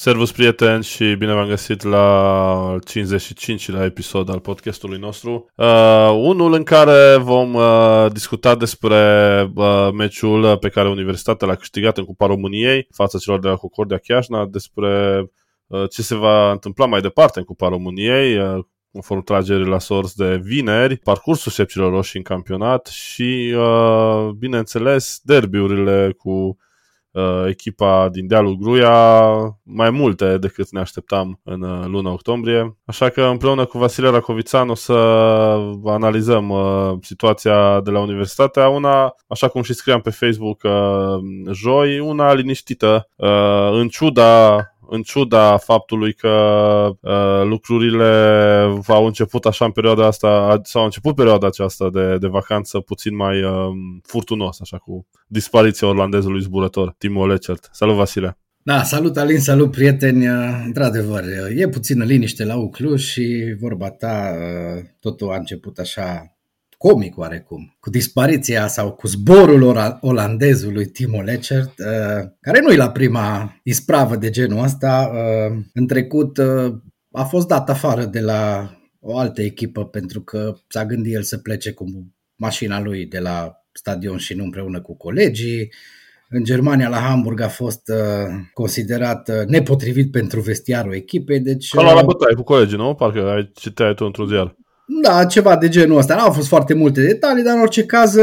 Servus prieteni și bine v-am găsit la 55 la episod al podcastului nostru. Uh, unul în care vom uh, discuta despre uh, meciul pe care Universitatea l-a câștigat în Cupa României față celor de la Concordia Chiajna, despre uh, ce se va întâmpla mai departe în Cupa României, uh, conform tragerii la sorți de vineri, parcursul șepcilor roșii în campionat și, uh, bineînțeles, derbiurile cu uh, echipa din dealul Gruia, mai multe decât ne așteptam în uh, luna octombrie. Așa că împreună cu Vasile Racovițan o să analizăm uh, situația de la Universitatea, una, așa cum și scriam pe Facebook uh, joi, una liniștită, uh, în ciuda în ciuda faptului că uh, lucrurile au început așa în perioada asta, sau au început perioada aceasta de, de vacanță puțin mai uh, furtunos, așa cu dispariția orlandezului zburător, Timo Lecert. Salut, Vasile! Da, salut Alin, salut prieteni. Într-adevăr, e puțină liniște la Ucluș și vorba ta, uh, totul a început așa comic oarecum, cu dispariția sau cu zborul olandezului Timo Lechert, uh, care nu e la prima ispravă de genul ăsta. Uh, în trecut uh, a fost dat afară de la o altă echipă pentru că s-a gândit el să plece cu mașina lui de la stadion și nu împreună cu colegii. În Germania, la Hamburg, a fost uh, considerat uh, nepotrivit pentru vestiarul echipei. Deci, Ca la bătaie cu colegii, nu? Parcă ai citit tu într-un ziar. Da, ceva de genul ăsta. Nu au fost foarte multe detalii, dar în orice caz,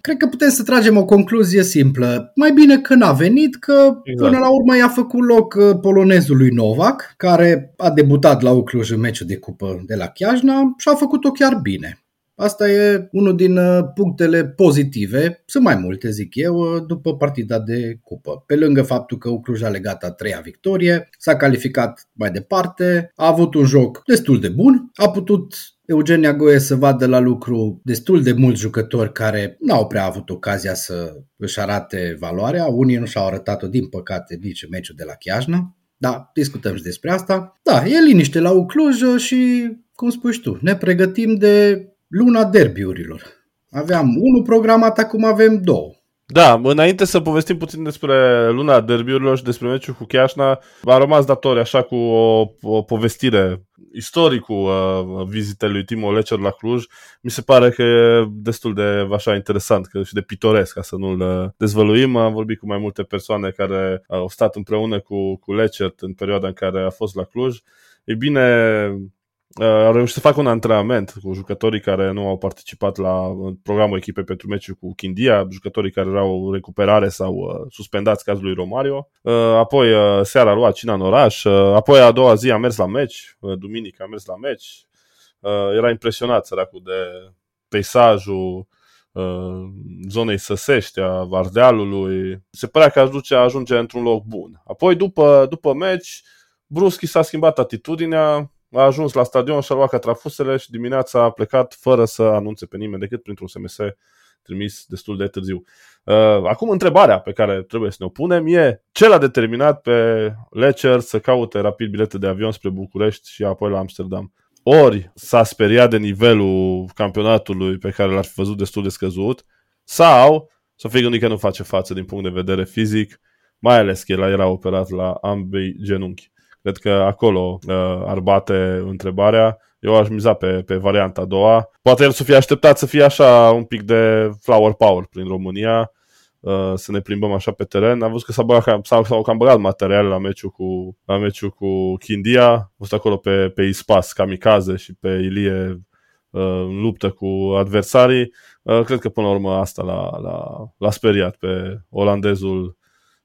cred că putem să tragem o concluzie simplă. Mai bine că n-a venit, că exact. până la urmă i-a făcut loc uh, polonezului Novak, care a debutat la Ucluj în meciul de cupă de la Chiajna și a făcut-o chiar bine. Asta e unul din uh, punctele pozitive, sunt mai multe, zic eu, uh, după partida de cupă. Pe lângă faptul că Ucluj a legat a treia victorie, s-a calificat mai departe, a avut un joc destul de bun, a putut Eugenia Goe să vadă la lucru destul de mulți jucători care n-au prea avut ocazia să își arate valoarea. Unii nu și-au arătat-o, din păcate, nici în meciul de la Chiajna. Da, discutăm și despre asta. Da, e liniște la Ucluj și, cum spui tu, ne pregătim de luna derbiurilor. Aveam unul programat, acum avem două. Da, înainte să povestim puțin despre luna derbiurilor și despre meciul cu Chiașna, a rămas dator așa cu o, o povestire istoricul uh, vizitei lui Timo Lecer la Cluj. Mi se pare că e destul de așa interesant că și de pitoresc, ca să nu-l uh, dezvăluim. Am vorbit cu mai multe persoane care au stat împreună cu, cu Lecer în perioada în care a fost la Cluj. Ei bine, Uh, au reușit să facă un antrenament cu jucătorii care nu au participat la programul echipei pentru meciul cu Chindia, jucătorii care erau recuperare sau uh, suspendați cazul lui Romario. Uh, apoi uh, seara a luat cina în oraș, uh, apoi a doua zi a mers la meci, uh, duminică a mers la meci. Uh, era impresionat săracul de peisajul uh, zonei Săsești, a Ardealului. Se părea că ajunge, ajunge într-un loc bun. Apoi, după, după meci, bruschi s-a schimbat atitudinea, a ajuns la stadion și a luat catrafusele și dimineața a plecat fără să anunțe pe nimeni decât printr-un SMS trimis destul de târziu. Uh, acum întrebarea pe care trebuie să ne o punem e ce l-a determinat pe Lecer să caute rapid bilete de avion spre București și apoi la Amsterdam. Ori s-a speriat de nivelul campionatului pe care l-ar fi văzut destul de scăzut, sau să fi gândit că nu face față din punct de vedere fizic, mai ales că el era operat la ambii genunchi. Cred că acolo uh, ar bate întrebarea. Eu aș miza pe, pe varianta a doua. Poate el să fie așteptat să fie așa un pic de flower power prin România, uh, să ne plimbăm așa pe teren. Am văzut că s-a băgat, s-au, s-au cam băgat material la meciul cu, la meciul cu Chindia. Am văzut acolo pe, pe Ispas, Kamikaze și pe Ilie uh, în luptă cu adversarii. Uh, cred că până la urmă asta l-a, l-a, l-a speriat pe olandezul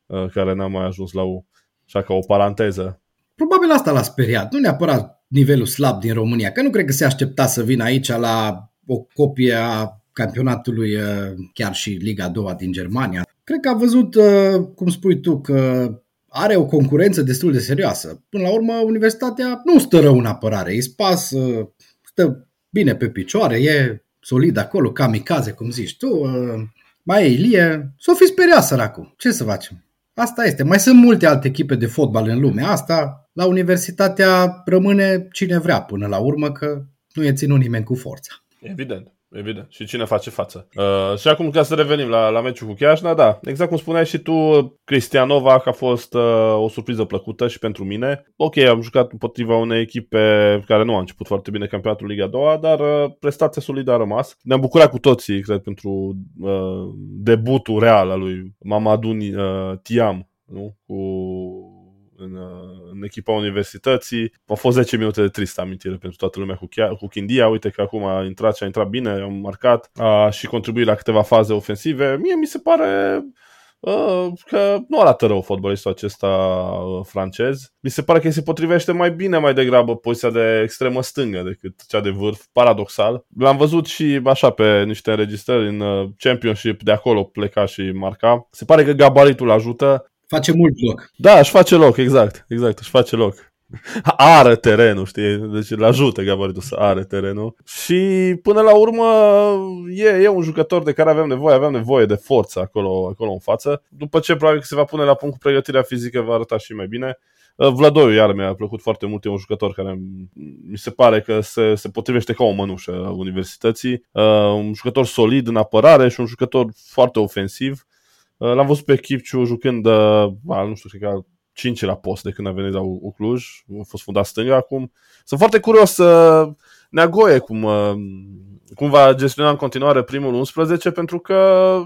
uh, care n-a mai ajuns la U. Așa că o paranteză Probabil asta l-a speriat, nu neapărat nivelul slab din România, că nu cred că se aștepta să vină aici la o copie a campionatului uh, chiar și Liga 2 din Germania. Cred că a văzut, uh, cum spui tu, că are o concurență destul de serioasă. Până la urmă, universitatea nu stă rău în apărare, îi spas, uh, stă bine pe picioare, e solid acolo, kamikaze, cum zici tu, mai e Ilie, s-o fi speriat săracul. Ce să facem? Asta este. Mai sunt multe alte echipe de fotbal în lume. Asta la universitatea rămâne cine vrea până la urmă, că nu e ținut nimeni cu forța. Evident. Evident. Și cine face față. Uh, și acum ca să revenim la, la meciul cu Chiașna, da, exact cum spuneai și tu, Cristianova a fost uh, o surpriză plăcută și pentru mine. Ok, am jucat împotriva unei echipe care nu a început foarte bine campionatul Liga 2, dar uh, prestația solidă a rămas. Ne-am bucurat cu toții, cred, pentru uh, debutul real al lui Mamadou uh, Tiam, nu? cu în, în echipa universității. Au fost 10 minute de tristă amintire pentru toată lumea cu, Chia, cu Chindia. Uite că acum a intrat și a intrat bine, a marcat a și contribuit la câteva faze ofensive. Mie mi se pare uh, că nu arată rău fotbalistul acesta uh, francez. Mi se pare că se potrivește mai bine mai degrabă poziția de extremă stângă decât cea de vârf, paradoxal. L-am văzut și așa pe niște înregistrări în uh, Championship, de acolo pleca și marca. Se pare că gabaritul ajută, Face mult loc. Da, își face loc, exact. Exact, își face loc. Are terenul, știi? Deci îl ajută gabaritul să are terenul. Și până la urmă e, e un jucător de care avem nevoie, avem nevoie de forță acolo, acolo în față. După ce probabil că se va pune la punct cu pregătirea fizică, va arăta și mai bine. Uh, Vlădoiu iar mi-a plăcut foarte mult, e un jucător care mi se pare că se, se potrivește ca o mănușă a universității. Uh, un jucător solid în apărare și un jucător foarte ofensiv Uh, l-am văzut pe Kipciu jucând, uh, nu știu, cred că 5 la post de când a venit la Ucluj, a fost fundat stânga acum. Sunt foarte curios uh, Neagoie cum, uh, cum va gestiona în continuare primul 11 pentru că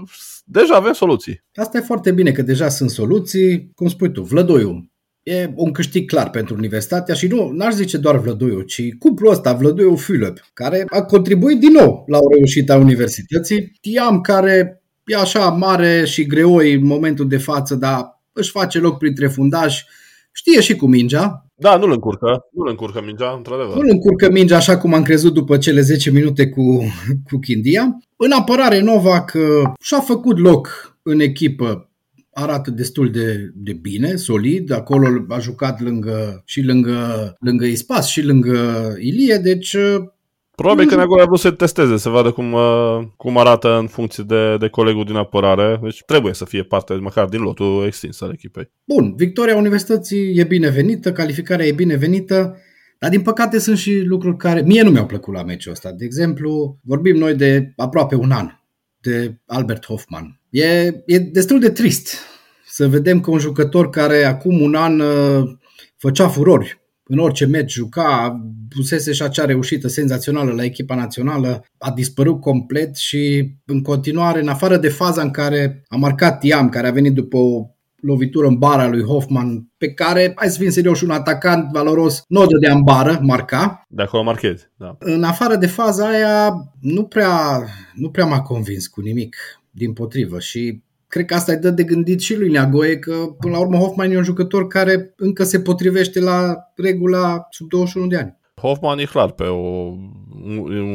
deja avem soluții. Asta e foarte bine că deja sunt soluții. Cum spui tu, Vlădoiu e un câștig clar pentru universitatea și nu, n-aș zice doar Vlădoiu, ci cuplul ăsta, Vlădoiu Philip, care a contribuit din nou la o reușită a universității. Tiam care e așa mare și greoi în momentul de față, dar își face loc printre fundași, știe și cu mingea. Da, nu-l încurcă, nu-l încurcă mingea, într-adevăr. Nu-l încurcă mingea așa cum am crezut după cele 10 minute cu, cu Chindia. În apărare, Novak și-a făcut loc în echipă arată destul de, de bine, solid. Acolo a jucat lângă, și lângă, lângă Ispas și lângă Ilie, deci Probabil că Neagoe a vrut să testeze, să vadă cum, uh, cum arată în funcție de, de colegul din apărare. Deci trebuie să fie parte, măcar din lotul extins al echipei. Bun, victoria Universității e binevenită, calificarea e binevenită, dar din păcate sunt și lucruri care mie nu mi-au plăcut la meciul ăsta. De exemplu, vorbim noi de aproape un an de Albert Hoffman. E, e destul de trist să vedem că un jucător care acum un an uh, făcea furori în orice meci juca, pusese și acea reușită senzațională la echipa națională, a dispărut complet și în continuare, în afară de faza în care a marcat Tiam, care a venit după o lovitură în bara lui Hoffman, pe care, hai să fim serios, un atacant valoros nu o dădea în bară, marca. De acolo marchezi, da. În afară de faza aia, nu prea, nu prea m-a convins cu nimic, din potrivă. Și cred că asta îi dă de gândit și lui Neagoe că până la urmă Hoffman e un jucător care încă se potrivește la regula sub 21 de ani. Hoffman e clar pe o,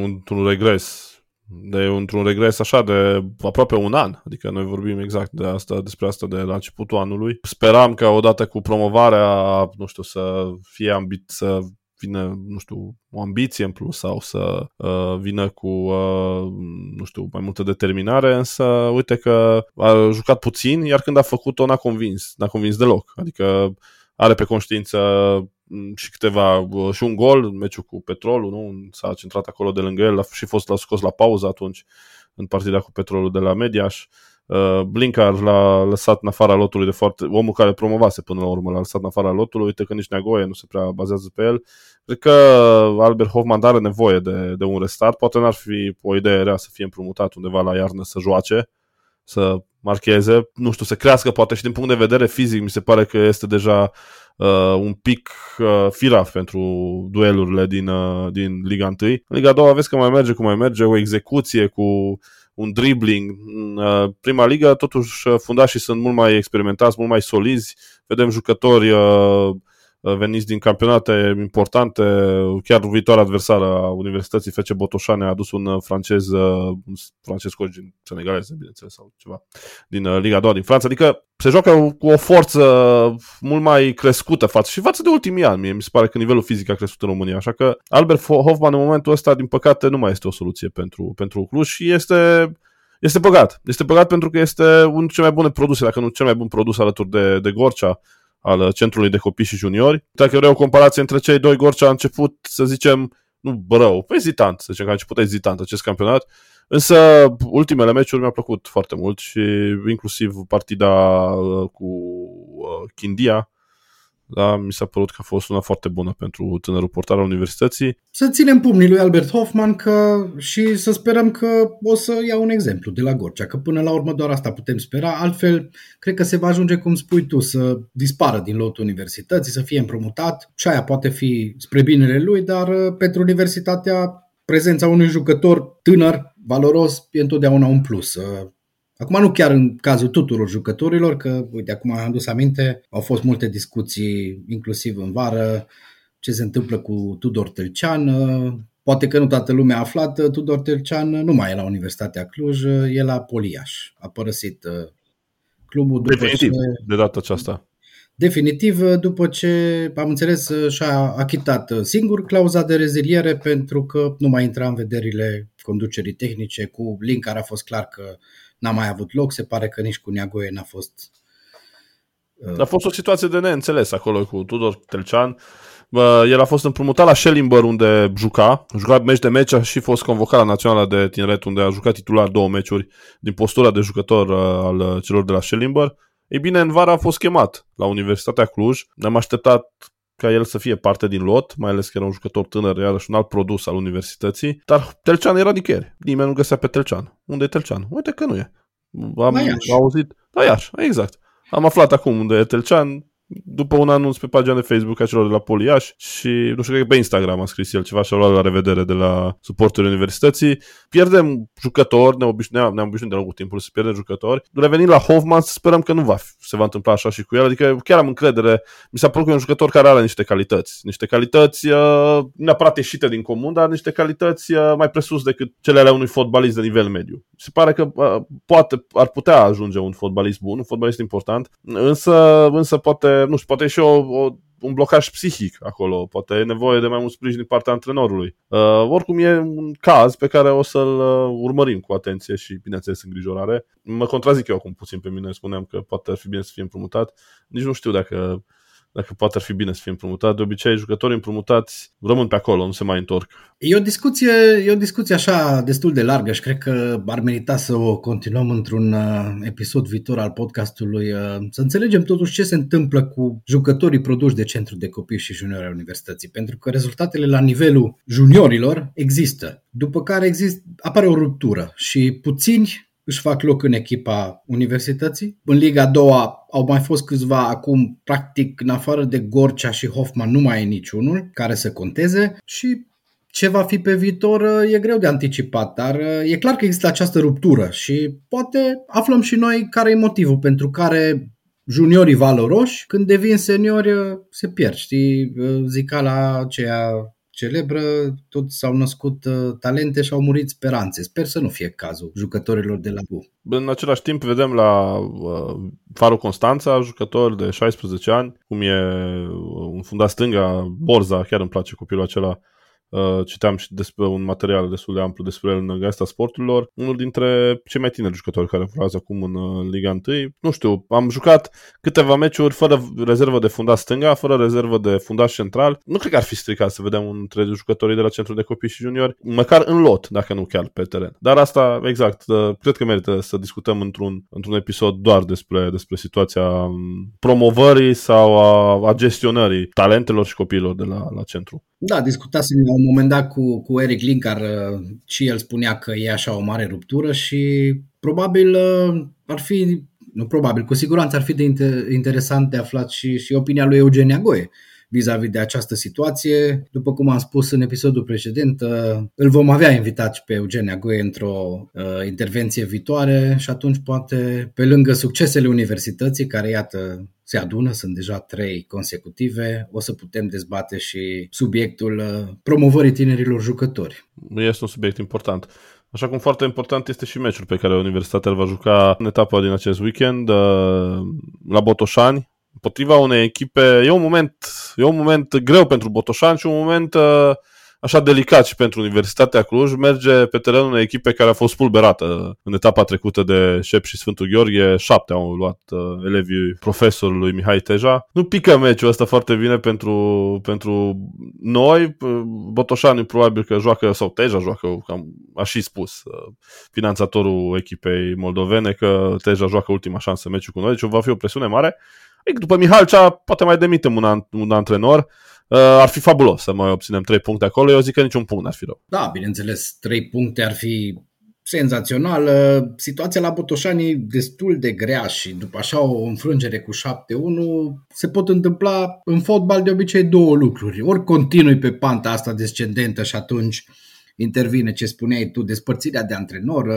într-un regres de într-un regres așa de aproape un an, adică noi vorbim exact de asta, despre asta de la începutul anului. Speram că odată cu promovarea, nu știu, să fie ambit, să vină, nu știu, o ambiție în plus sau să uh, vină cu, uh, nu știu, mai multă determinare, însă uite că a jucat puțin, iar când a făcut-o n-a convins, n-a convins deloc. Adică are pe conștiință mm, și câteva, uh, și un gol în meciul cu Petrolul, nu? S-a centrat acolo de lângă el și fost la scos la pauză atunci în partida cu Petrolul de la Mediaș. Uh, Uh, Blinkar l-a lăsat în afara lotului de foarte... Omul care promovase până la urmă l-a lăsat în afara lotului, uite că nici Neagoie nu se prea bazează pe el. Cred că Albert Hoffman are nevoie de, de un restart. Poate n-ar fi o idee rea să fie împrumutat undeva la iarnă să joace, să marcheze, nu știu, să crească, poate și din punct de vedere fizic mi se pare că este deja uh, un pic uh, firaf pentru duelurile din, uh, din Liga 1. În Liga 2 vezi că mai merge cum mai merge, o execuție cu un dribbling. În uh, prima ligă, totuși, uh, fundașii sunt mult mai experimentați, mult mai solizi. Vedem jucători uh, veniți din campionate importante. Chiar viitoarea adversară a Universității FC Botoșane a adus un francez, un francez coach din senegalez, bineînțeles, sau ceva, din Liga 2 din Franța. Adică se joacă cu o forță mult mai crescută față și față de ultimii ani. Mie mi se pare că nivelul fizic a crescut în România. Așa că Albert Hoffman în momentul ăsta, din păcate, nu mai este o soluție pentru, pentru Cluj și este este păcat. Este păcat pentru că este unul dintre cele mai bune produse, dacă nu cel mai bun produs alături de, de Gorcea, al Centrului de Copii și Juniori. Dacă vreau o comparație între cei doi, Gorcea a început, să zicem, nu rău, ezitant, să zicem că a început ezitant acest campionat, însă ultimele meciuri mi-au plăcut foarte mult și inclusiv partida uh, cu uh, Chindia, da, mi s-a părut că a fost una foarte bună pentru tânărul portar al universității. Să ținem pumnii lui Albert Hoffman că, și să sperăm că o să ia un exemplu de la Gorcea, că până la urmă doar asta putem spera, altfel cred că se va ajunge, cum spui tu, să dispară din lotul universității, să fie împrumutat și aia poate fi spre binele lui, dar uh, pentru universitatea prezența unui jucător tânăr, valoros, e întotdeauna un plus. Uh, Acum nu chiar în cazul tuturor jucătorilor, că, uite, acum am dus aminte, au fost multe discuții, inclusiv în vară, ce se întâmplă cu Tudor Tălcean. Poate că nu toată lumea a aflat, Tudor Tălcean nu mai e la Universitatea Cluj, e la Poliaș. A părăsit uh, clubul după Definitiv, ce... de data aceasta. Definitiv, după ce am înțeles și-a achitat singur clauza de reziliere pentru că nu mai intra în vederile conducerii tehnice cu link care a fost clar că n-a mai avut loc, se pare că nici cu Neagoie n-a fost uh, a fost o situație de neînțeles acolo cu Tudor Telcean. El a fost împrumutat la Schellimber unde juca, a jucat meci de meci, a și fost convocat la Naționala de Tineret unde a jucat titular două meciuri din postura de jucător uh, al celor de la Schellimber. Ei bine, în vară a fost chemat la Universitatea Cluj. Ne-am așteptat ca el să fie parte din lot, mai ales că era un jucător tânăr, iarăși un alt produs al universității, dar Telcean era nicăieri. Nimeni nu găsea pe Telcean. Unde e Telcean? Uite că nu e. Am auzit. La Iași, exact. Am aflat acum unde e Telcean, după un anunț pe pagina de Facebook a celor de la Poliaș și, nu știu, cred că pe Instagram a scris el ceva și a luat la revedere de la suportul universității. Pierdem jucători, ne obișnuim, ne-am obișnuit de lungul timpului să pierdem jucători. Revenim la Hoffman, să sperăm că nu va fi, se va întâmpla așa și cu el, adică chiar am încredere. Mi s-a părut că e un jucător care are niște calități, niște calități uh, neapărat ieșite din comun, dar niște calități uh, mai presus decât cele ale unui fotbalist de nivel mediu. Se pare că uh, poate, ar putea ajunge un fotbalist bun, un fotbalist important, însă, însă poate nu știu, poate e și o, o, un blocaj psihic acolo, poate e nevoie de mai mult sprijin din partea antrenorului. Uh, oricum e un caz pe care o să-l uh, urmărim cu atenție și, bineînțeles, îngrijorare. Mă contrazic eu acum puțin pe mine, spuneam că poate ar fi bine să fie împrumutat. Nici nu știu dacă dacă poate ar fi bine să fie împrumutat. De obicei, jucătorii împrumutați rămân pe acolo, nu se mai întorc. E o discuție, e o discuție așa destul de largă și cred că ar merita să o continuăm într-un uh, episod viitor al podcastului, uh, să înțelegem totuși ce se întâmplă cu jucătorii produși de centru de copii și juniori al universității, pentru că rezultatele la nivelul juniorilor există, după care exist, apare o ruptură și puțini își fac loc în echipa universității. În Liga a doua au mai fost câțiva acum, practic, în afară de Gorcea și Hoffman, nu mai e niciunul care să conteze și ce va fi pe viitor e greu de anticipat, dar e clar că există această ruptură și poate aflăm și noi care e motivul pentru care juniorii valoroși, când devin seniori, se pierd. Știi, zicala aceea celebră, toți s-au născut uh, talente și au murit speranțe. Sper să nu fie cazul jucătorilor de la BU. În același timp vedem la uh, Farul Constanța jucători de 16 ani, cum e uh, un fundat stânga, Borza, chiar îmi place copilul acela, Uh, citeam și despre un material destul de amplu despre el în Gazeta Sporturilor. Unul dintre cei mai tineri jucători care furează acum în uh, Liga 1. Nu știu, am jucat câteva meciuri fără rezervă de fundaș stânga, fără rezervă de fundaș central. Nu cred că ar fi stricat să vedem un între jucătorii de la centru de copii și juniori, măcar în lot, dacă nu chiar pe teren. Dar asta, exact, uh, cred că merită să discutăm într-un, într-un episod doar despre, despre situația um, promovării sau a, a gestionării talentelor și copiilor de la, la centru. Da, discutasem la un moment dat cu, cu Eric Linkar uh, și el spunea că e așa o mare ruptură și probabil uh, ar fi, nu probabil, cu siguranță ar fi de interesant de aflat și, și opinia lui Eugenia Goe vis-a-vis de această situație. După cum am spus în episodul precedent, uh, îl vom avea invitat pe Eugenia Goe într-o uh, intervenție viitoare și atunci poate, pe lângă succesele universității, care iată se adună, sunt deja trei consecutive, o să putem dezbate și subiectul uh, promovării tinerilor jucători. Este un subiect important. Așa cum foarte important este și meciul pe care Universitatea îl va juca în etapa din acest weekend la Botoșani, împotriva unei echipe. E un moment, e un moment greu pentru Botoșani și un moment uh, așa delicat și pentru Universitatea Cluj, merge pe terenul unei echipe care a fost pulberată în etapa trecută de Șep și Sfântul Gheorghe. Șapte au luat uh, elevii profesorului Mihai Teja. Nu pică meciul ăsta foarte bine pentru, pentru noi. Botoșani probabil că joacă, sau Teja joacă, cam, a și spus, uh, finanțatorul echipei moldovene că Teja joacă ultima șansă meciul cu noi, deci va fi o presiune mare. Adică după Mihalcea poate mai demitem un, un antrenor uh, ar fi fabulos să mai obținem 3 puncte acolo. Eu zic că niciun punct n-ar fi rău. Da, bineînțeles, 3 puncte ar fi senzațional. Situația la Botoșani e destul de grea și după așa o înfrângere cu 7-1 se pot întâmpla în fotbal de obicei două lucruri. Ori continui pe panta asta descendentă și atunci intervine ce spuneai tu, despărțirea de antrenor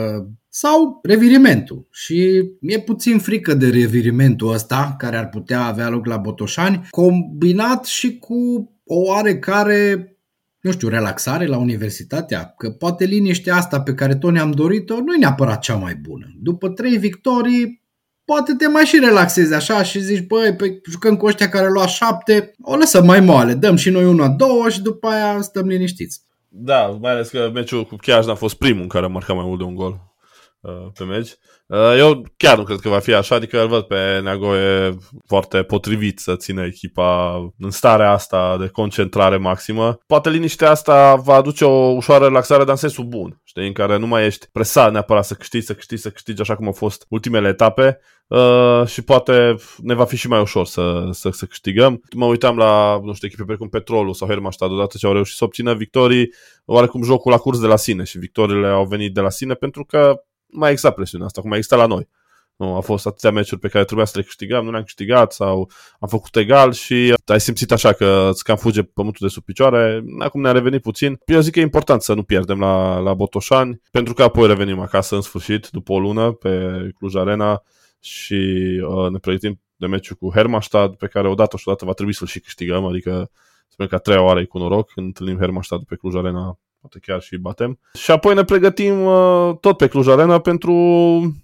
sau revirimentul. Și mi-e puțin frică de revirimentul ăsta care ar putea avea loc la Botoșani, combinat și cu o oarecare nu știu, relaxare la universitatea, că poate liniștea asta pe care tot ne-am dorit-o nu e neapărat cea mai bună. După trei victorii, poate te mai și relaxezi așa și zici, băi, pe, jucăm cu ăștia care luat șapte, o lăsăm mai moale, dăm și noi una, două și după aia stăm liniștiți. Da, mai ales că meciul cu Chiaj a fost primul în care a marcat mai mult de un gol. uh, pe meci. Uh, eu chiar nu cred că va fi așa, adică îl văd pe Neagoe foarte potrivit să țină echipa în starea asta de concentrare maximă. Poate liniștea asta va aduce o ușoară relaxare, dar în sensul bun, știi, în care nu mai ești presat neapărat să câștigi, să câștigi, să câștigi, așa cum au fost ultimele etape uh, și poate ne va fi și mai ușor să, să, să câștigăm. Mă uitam la, nu știu, echipe precum Petrolul sau Hermannstad odată ce au reușit să obțină victorii, oarecum jocul a curs de la sine și victoriile au venit de la sine pentru că mai exista presiunea asta, cum mai exista la noi. Nu, a fost atâția meciuri pe care trebuia să le câștigăm, nu le-am câștigat sau am făcut egal și ai simțit așa că îți cam fuge pământul de sub picioare. Acum ne-a revenit puțin. Eu zic că e important să nu pierdem la, la Botoșani, pentru că apoi revenim acasă în sfârșit, după o lună, pe Cluj Arena și uh, ne pregătim de meciul cu Hermannstad, pe care odată și odată va trebui să-l și câștigăm, adică sper că a treia oară e cu noroc când întâlnim Hermannstad pe Cluj Arena poate chiar și batem. Și apoi ne pregătim uh, tot pe Cluj Arena pentru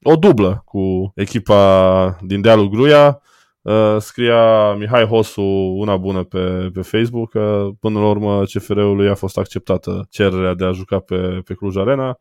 o dublă cu echipa din dealul Gruia. Uh, scria Mihai Hosu una bună pe, pe Facebook că până la urmă CFR-ului a fost acceptată cererea de a juca pe, pe Cluj Arena.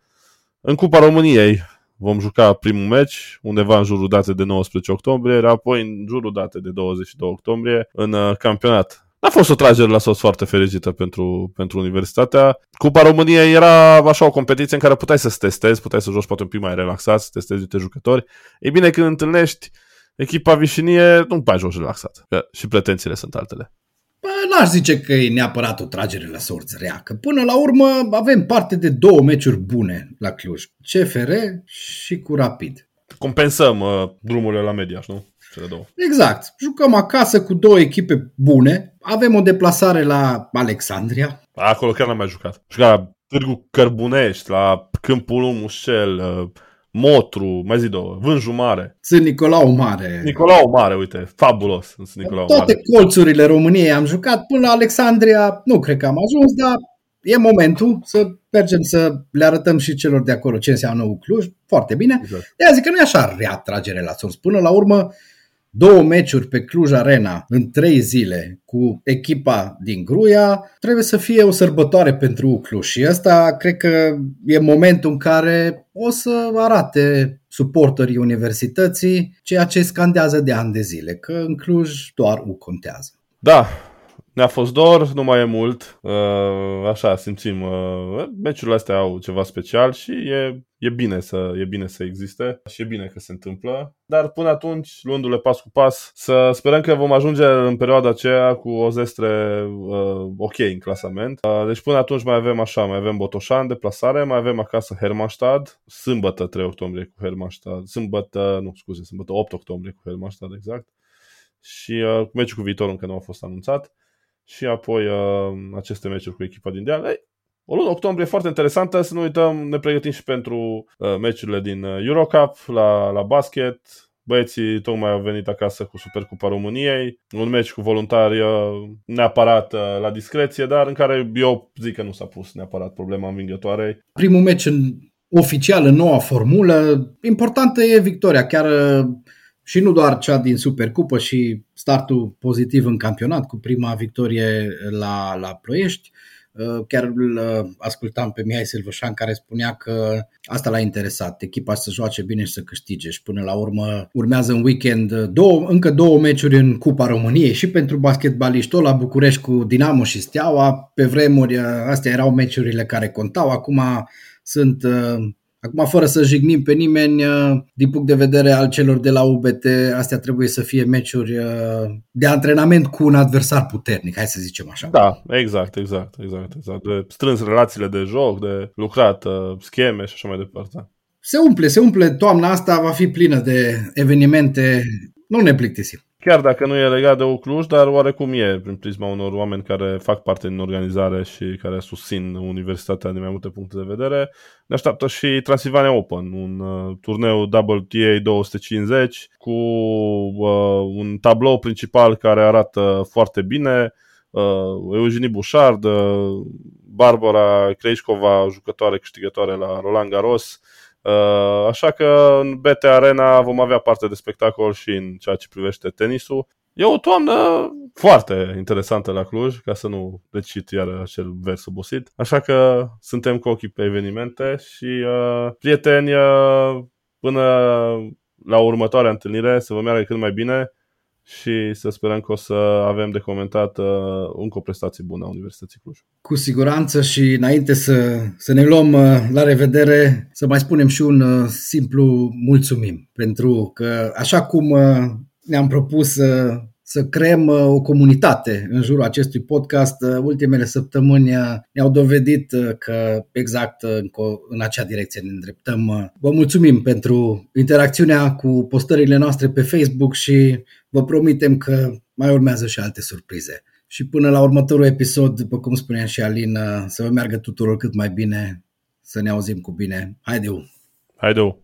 În Cupa României vom juca primul meci undeva în jurul date de 19 octombrie, iar apoi în jurul date de 22 octombrie în uh, campionat a fost o tragere la sos foarte fericită pentru, pentru universitatea. Cupa României era așa o competiție în care puteai să te testezi, puteai să joci poate un pic mai relaxat, să testezi niște jucători. Ei bine, când întâlnești echipa Vișinie, nu mai joci relaxat, că și pretențiile sunt altele. Bă, n-aș zice că e neapărat o tragere la sorți rea, că până la urmă avem parte de două meciuri bune la Cluj, CFR și cu Rapid. Compensăm uh, drumurile la Mediaș, nu? Cele două. Exact. Jucăm acasă cu două echipe bune. Avem o deplasare la Alexandria. Acolo chiar n-am mai jucat. Jucat la Târgu Cărbunești, la Câmpul Mușel, uh, Motru, mai zi două, Vânju Mare. Sunt Nicolau Mare. Nicolau Mare, uite, fabulos. Sunt Nicolau Toate Mare. colțurile României am jucat. Până la Alexandria nu cred că am ajuns, dar e momentul să mergem să le arătăm și celor de acolo ce înseamnă Cluj. Foarte bine. Exact. De aia zic că nu e așa rea tragere la sus. Până la urmă, două meciuri pe Cluj Arena în trei zile cu echipa din Gruia, trebuie să fie o sărbătoare pentru Cluj și asta cred că e momentul în care o să arate suporterii universității ceea ce scandează de ani de zile, că în Cluj doar U contează. Da, ne-a fost dor, nu mai e mult, uh, așa simțim, uh, meciurile astea au ceva special și e, e, bine să, e bine să existe și e bine că se întâmplă, dar până atunci, luându-le pas cu pas, să sperăm că vom ajunge în perioada aceea cu o zestre uh, ok în clasament. Uh, deci până atunci mai avem așa, mai avem Botoșan de plasare, mai avem acasă Hermannstad, sâmbătă 3 octombrie cu Hermannstad, sâmbătă, nu scuze, sâmbătă 8 octombrie cu Hermannstad exact. Și uh, meciul cu viitorul încă nu a fost anunțat și apoi uh, aceste meciuri cu echipa din Deal. Ei, o lună octombrie foarte interesantă, să nu uităm, ne pregătim și pentru uh, meciurile din uh, Eurocup la, la basket. Băieții tocmai au venit acasă cu Supercupa României, un meci cu voluntari uh, neapărat uh, la discreție, dar în care eu zic că nu s-a pus neapărat problema învingătoarei. Primul meci în, oficial în noua formulă, importantă e victoria, chiar uh, și nu doar cea din Supercupă și startul pozitiv în campionat cu prima victorie la, la Ploiești, Chiar îl ascultam pe Mihai Silvășan care spunea că asta l-a interesat, echipa să joace bine și să câștige. Și până la urmă urmează în weekend două, încă două meciuri în Cupa României și pentru basketbaliști, tot la București cu Dinamo și Steaua. Pe vremuri astea erau meciurile care contau, acum sunt Acum, fără să jignim pe nimeni, uh, din punct de vedere al celor de la UBT, astea trebuie să fie meciuri uh, de antrenament cu un adversar puternic, hai să zicem așa. Da, exact, exact, exact. exact. De strâns relațiile de joc, de lucrat, uh, scheme și așa mai departe. Se umple, se umple. Toamna asta va fi plină de evenimente. Nu ne plictisim chiar dacă nu e legat de Ucluj, dar oarecum e prin prisma unor oameni care fac parte din organizare și care susțin universitatea din mai multe puncte de vedere. Ne așteaptă și Transilvania Open, un uh, turneu WTA 250 cu uh, un tablou principal care arată foarte bine. Uh, Eugenie Bouchard, uh, Barbara Krejcova, jucătoare câștigătoare la Roland Garros, Uh, așa că în BT Arena vom avea parte de spectacol și în ceea ce privește tenisul. E o toamnă foarte interesantă la Cluj, ca să nu decit iar acel vers obosit. Așa că suntem cu ochii pe evenimente și uh, prieteni, uh, până la următoarea întâlnire, să vă meargă cât mai bine și să sperăm că o să avem de comentat uh, încă o prestație bună a Universității Cluj. Cu siguranță și înainte să, să ne luăm uh, la revedere, să mai spunem și un uh, simplu mulțumim, pentru că așa cum uh, ne-am propus uh, să creăm uh, o comunitate în jurul acestui podcast. Uh, ultimele săptămâni uh, ne-au dovedit că exact în acea direcție ne îndreptăm. Vă mulțumim pentru interacțiunea cu postările noastre pe Facebook și vă promitem că mai urmează și alte surprize. Și până la următorul episod, după cum spunea și Alin, să vă meargă tuturor cât mai bine, să ne auzim cu bine. Haideu! Haideu!